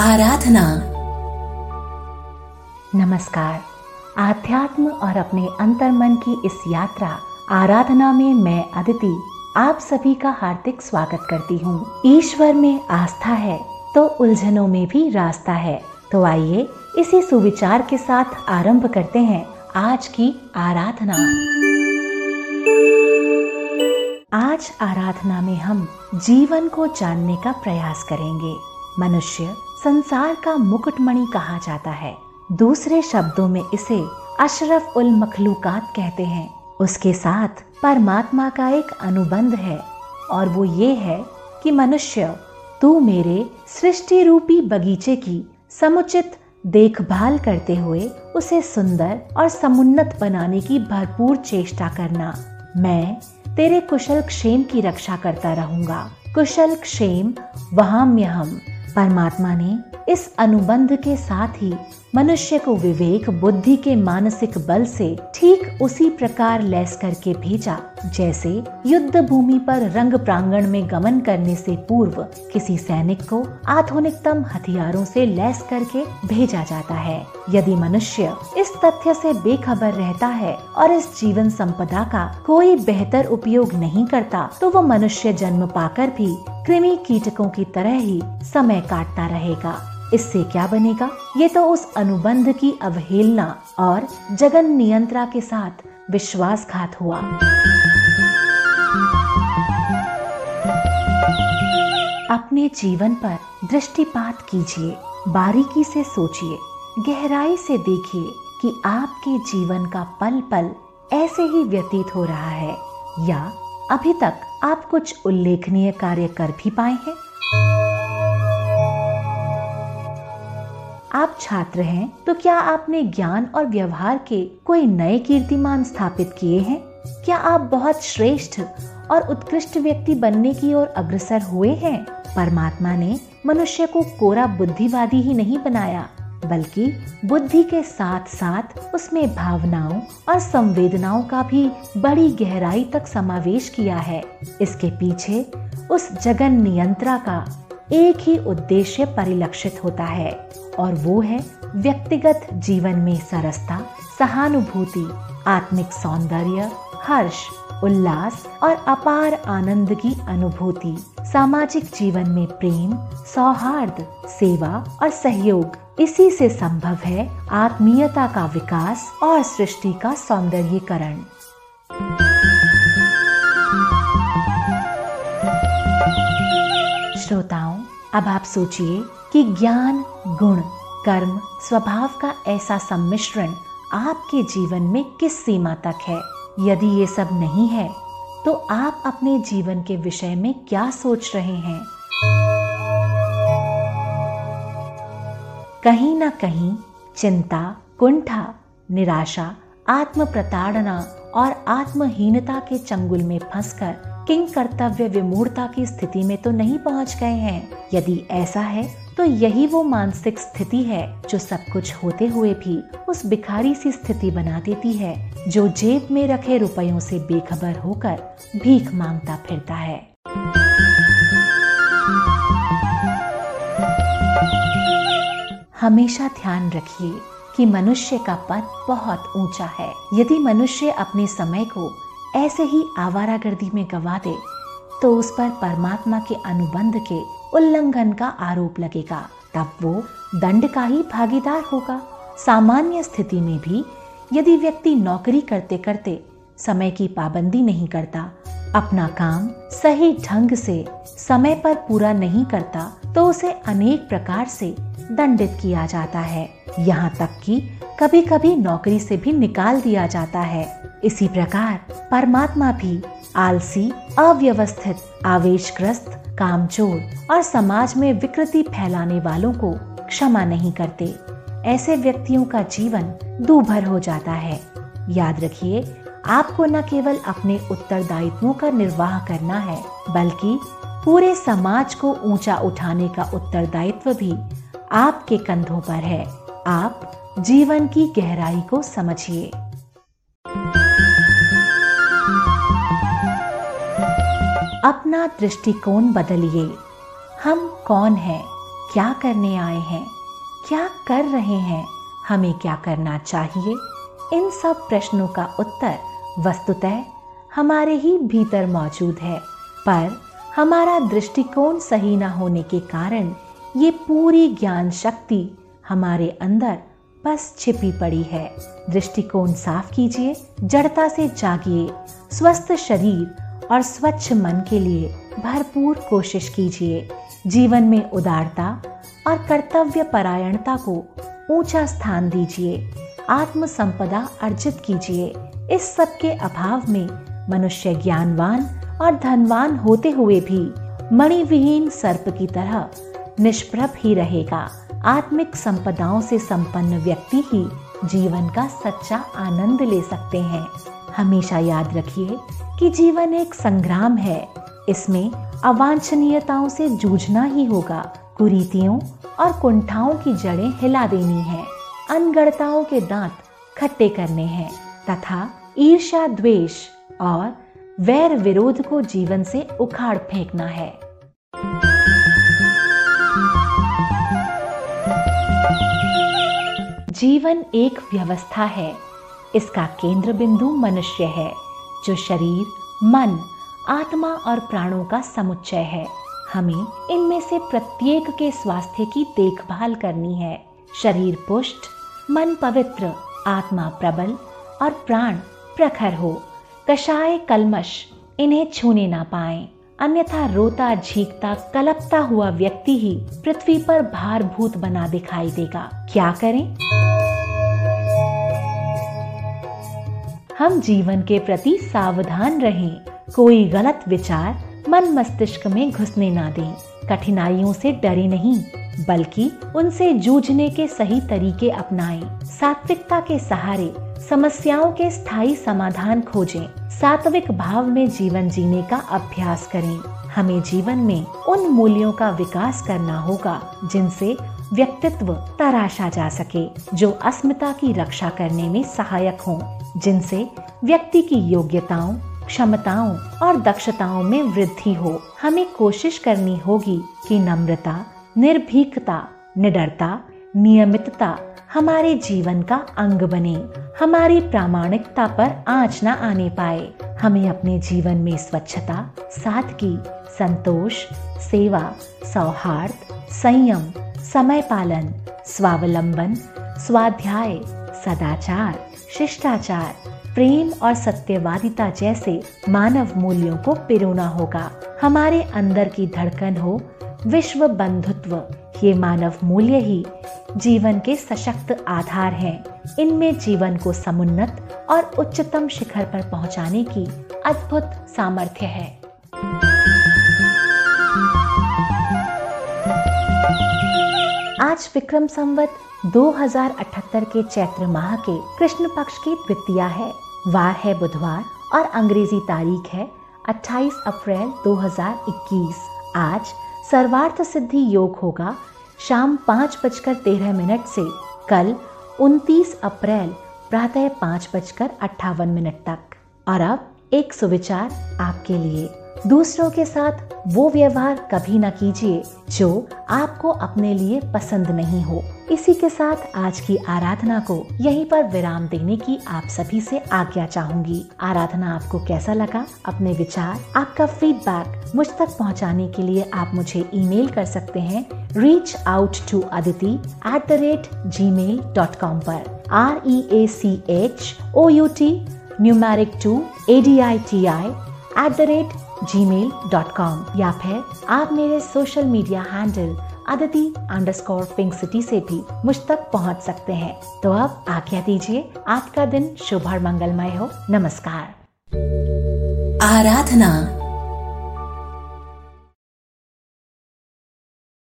आराधना। नमस्कार। आध्यात्म और अपने अंतर्मन की इस यात्रा, आराधना में मैं, अदिति, आप सभी का हार्दिक स्वागत करती हूँ। ईश्वर में आस्था है तो उलझनों में भी रास्ता है। तो आइए, इसी सुविचार के साथ आरंभ करते हैं आज की आराधना। आज आराधना में हम जीवन को जानने का प्रयास करेंगे। मनुष्य संसार का मुकुटमणि कहा जाता है। दूसरे शब्दों में इसे अशरफ उल मखलूकात कहते हैं। उसके साथ परमात्मा का एक अनुबंध है और वो ये है कि मनुष्य, तू मेरे सृष्टि रूपी बगीचे की समुचित देखभाल करते हुए उसे सुंदर और समुन्नत बनाने की भरपूर चेष्टा करना। मैं तेरे कुशल क्षेम की रक्षा करता रहूँगा। कुशल क्षेम वहाँ हम परमात्मा ने इस अनुबंध के साथ ही मनुष्य को विवेक, बुद्धि के मानसिक बल से ठीक उसी प्रकार लैस करके भेजा, जैसे युद्ध भूमि पर रंग प्रांगण में गमन करने से पूर्व किसी सैनिक को आधुनिकतम हथियारों से लैस करके भेजा जाता है। यदि मनुष्य इस तथ्य से बेखबर रहता है और इस जीवन संपदा का कोई बेहतर उपयोग नहीं करता तो वो मनुष्य जन्म पाकर भी कृमि कीटकों की तरह ही समय काटता रहेगा। इससे क्या बनेगा? ये तो उस अनुबंध की अवहेलना और जगन नियंत्रा के साथ विश्वासघात हुआ। अपने जीवन पर दृष्टिपात कीजिए, बारीकी से सोचिए, गहराई से देखिए कि आपके जीवन का पल पल ऐसे ही व्यतीत हो रहा है या अभी तक आप कुछ उल्लेखनीय कार्य कर भी पाए हैं। आप छात्र हैं तो क्या आपने ज्ञान और व्यवहार के कोई नए कीर्तिमान स्थापित किए हैं? क्या आप बहुत श्रेष्ठ और उत्कृष्ट व्यक्ति बनने की ओर अग्रसर हुए हैं? परमात्मा ने मनुष्य को कोरा बुद्धिवादी ही नहीं बनाया, बल्कि बुद्धि के साथ साथ उसमें भावनाओं और संवेदनाओं का भी बड़ी गहराई तक समावेश किया है। इसके पीछे उस जगन नियंत्रा का एक ही उद्देश्य परिलक्षित होता है, और वो है व्यक्तिगत जीवन में सरसता, सहानुभूति, आत्मिक सौंदर्य, हर्ष, उल्लास और अपार आनंद की अनुभूति। सामाजिक जीवन में प्रेम, सौहार्द, सेवा और सहयोग, इसी से संभव है आत्मीयता का विकास और सृष्टि का सौंदर्यीकरण। श्रोताओं, अब आप सोचिए कि ज्ञान, गुण, कर्म, स्वभाव का ऐसा सम्मिश्रण आपके जीवन में किस सीमा तक है? यदि ये सब नहीं है तो आप अपने जीवन के विषय में क्या सोच रहे हैं? कहीं ना कहीं चिंता, कुंठा, निराशा आत्म प्रताड़ना और आत्महीनता के चंगुल में फंसकर किंग कर्तव्य विमूढ़ता की स्थिति में तो नहीं पहुँच गए हैं। यदि ऐसा है तो यही वो मानसिक स्थिति है जो सब कुछ होते हुए भी उस भिखारी सी स्थिति बना देती है, जो जेब में रखे रुपयों से बेखबर होकर भीख माँगता फिरता है। हमेशा ध्यान रखिए कि मनुष्य का पद बहुत ऊँचा है। यदि मनुष्य अपने समय को ऐसे ही आवारागर्दी में गवा दे तो उस पर परमात्मा के अनुबंध के उल्लंघन का आरोप लगेगा। तब वो दंड का ही भागीदार होगा। सामान्य स्थिति में भी यदि व्यक्ति नौकरी करते करते समय की पाबंदी नहीं करता, अपना काम सही ढंग से समय पर पूरा नहीं करता तो उसे अनेक प्रकार से दंडित किया जाता है। यहाँ तक कि कभी कभी नौकरी से भी निकाल दिया जाता है। इसी प्रकार परमात्मा भी आलसी, अव्यवस्थित, आवेशग्रस्त, कामचोर और समाज में विकृति फैलाने वालों को क्षमा नहीं करते। ऐसे व्यक्तियों का जीवन दूभर हो जाता है। याद रखिए, आपको न केवल अपने उत्तरदायित्वों का निर्वाह करना है, बल्कि पूरे समाज को ऊँचा उठाने का उत्तरदायित्व भी आपके कंधों पर है। आप जीवन की गहराई को समझिए। अपना दृष्टिकोण बदलिए। हम कौन हैं? क्या करने आए हैं? क्या कर रहे हैं? हमें क्या करना चाहिए? इन सब प्रश्नों का उत्तर वस्तुतः हमारे ही भीतर मौजूद है। पर हमारा दृष्टिकोण सही न होने के कारण ये पूरी ज्ञान शक्ति हमारे अंदर बस छिपी पड़ी है। दृष्टिकोण साफ़ कीजिए, जड़ता से जागिए, स्वस्थ शरीर और स्वच्छ मन के लिए भरपूर कोशिश कीजिए। जीवन में उदारता और कर्तव्य परायणता को ऊँचा स्थान दीजिए। आत्म संपदा अर्जित कीजिए। इस सब के अभाव में मनुष्य ज्ञानवान और धनवान होते हुए भी मणिविहीन सर्प की तरह निष्प्रभ ही रहेगा। आत्मिक संपदाओं से संपन्न व्यक्ति ही जीवन का सच्चा आनंद ले सकते हैं। हमेशा याद रखिए कि जीवन एक संग्राम है। इसमें अवांछनीयताओं से जूझना ही होगा। कुरीतियों और कुंठाओं की जड़ें हिला देनी है। अनगढ़ताओं के दांत खट्टे करने हैं तथा ईर्ष्या द्वेष और वैर विरोध को जीवन से उखाड़ फेंकना है। जीवन एक व्यवस्था है। इसका केंद्र बिंदु मनुष्य है। जो शरीर, मन, आत्मा और प्राणों का समुच्चय है। हमें इनमें से प्रत्येक के स्वास्थ्य की देखभाल करनी है। शरीर पुष्ट, मन पवित्र, आत्मा प्रबल और प्राण प्रखर हो। कषाय कलमश इन्हें छूने ना पाए। अन्यथा रोता, झीकता, कलपता हुआ व्यक्ति ही पृथ्वी पर भारभूत बना दिखाई देगा। क्या करें? हम जीवन के प्रति सावधान रहें। कोई गलत विचार मन मस्तिष्क में घुसने ना दें। कठिनाइयों से डरे नहीं, बल्कि उनसे जूझने के सही तरीके अपनाएँ। सात्विकता के सहारे समस्याओं के स्थायी समाधान खोजें। सात्विक भाव में जीवन जीने का अभ्यास करें। हमें जीवन में उन मूल्यों का विकास करना होगा, जिनसे व्यक्तित्व तराशा जा सके, जो अस्मिता की रक्षा करने में सहायक हों, जिनसे व्यक्ति की योग्यताओं, क्षमताओं और दक्षताओं में वृद्धि हो। हमें कोशिश करनी होगी कि नम्रता, निर्भीकता, निडरता, नियमितता हमारे जीवन का अंग बने, हमारी प्रामाणिकता पर आँच न आने पाए। हमें अपने जीवन में स्वच्छता, सादगी, संतोष, सेवा, सौहार्द, संयम समय पालन स्वावलंबन, स्वाध्याय, सदाचार, शिष्टाचार, प्रेम और सत्यवादिता जैसे मानव मूल्यों को पिरोना होगा। हमारे अंदर की धड़कन हो, विश्व बंधुत्व, ये मानव मूल्य ही जीवन के सशक्त आधार हैं। इनमें जीवन को समुन्नत और उच्चतम शिखर पर पहुँचाने की अद्भुत सामर्थ्य है। आज विक्रम संवत 2078 के चैत्र माह के कृष्ण पक्ष की द्वितीया है। वार है बुधवार और अंग्रेज़ी तारीख है 28 अप्रैल 2021 आज सर्वार्थ सिद्धि योग होगा शाम पाँच बजकर तेरह मिनट से। कल 29 अप्रैल प्रातः पाँच बजकर अट्ठावन मिनट तक। और अब एक सुविचार आपके लिए। दूसरों के साथ वो व्यवहार कभी न कीजिए जो आपको अपने लिए पसंद नहीं हो। इसी के साथ आज की आराधना को यहीं पर विराम देने की आप सभी से आज्ञा चाहूँगी। आराधना आपको कैसा लगा? अपने विचार, आपका फीडबैक मुझ तक पहुँचाने के लिए आप मुझे ईमेल कर सकते हैं reach out to Aditi at the rate gmail dot com पर। R E A C H O U T numeric two A D I T I at the rate gmail dot com या फिर आप मेरे social media handle Aditi underscore pink city से भी मुझ तक पहुँच सकते हैं। तो अब आज्ञा दीजिए, आपका दिन शुभ और मंगलमय हो। नमस्कार। आराधना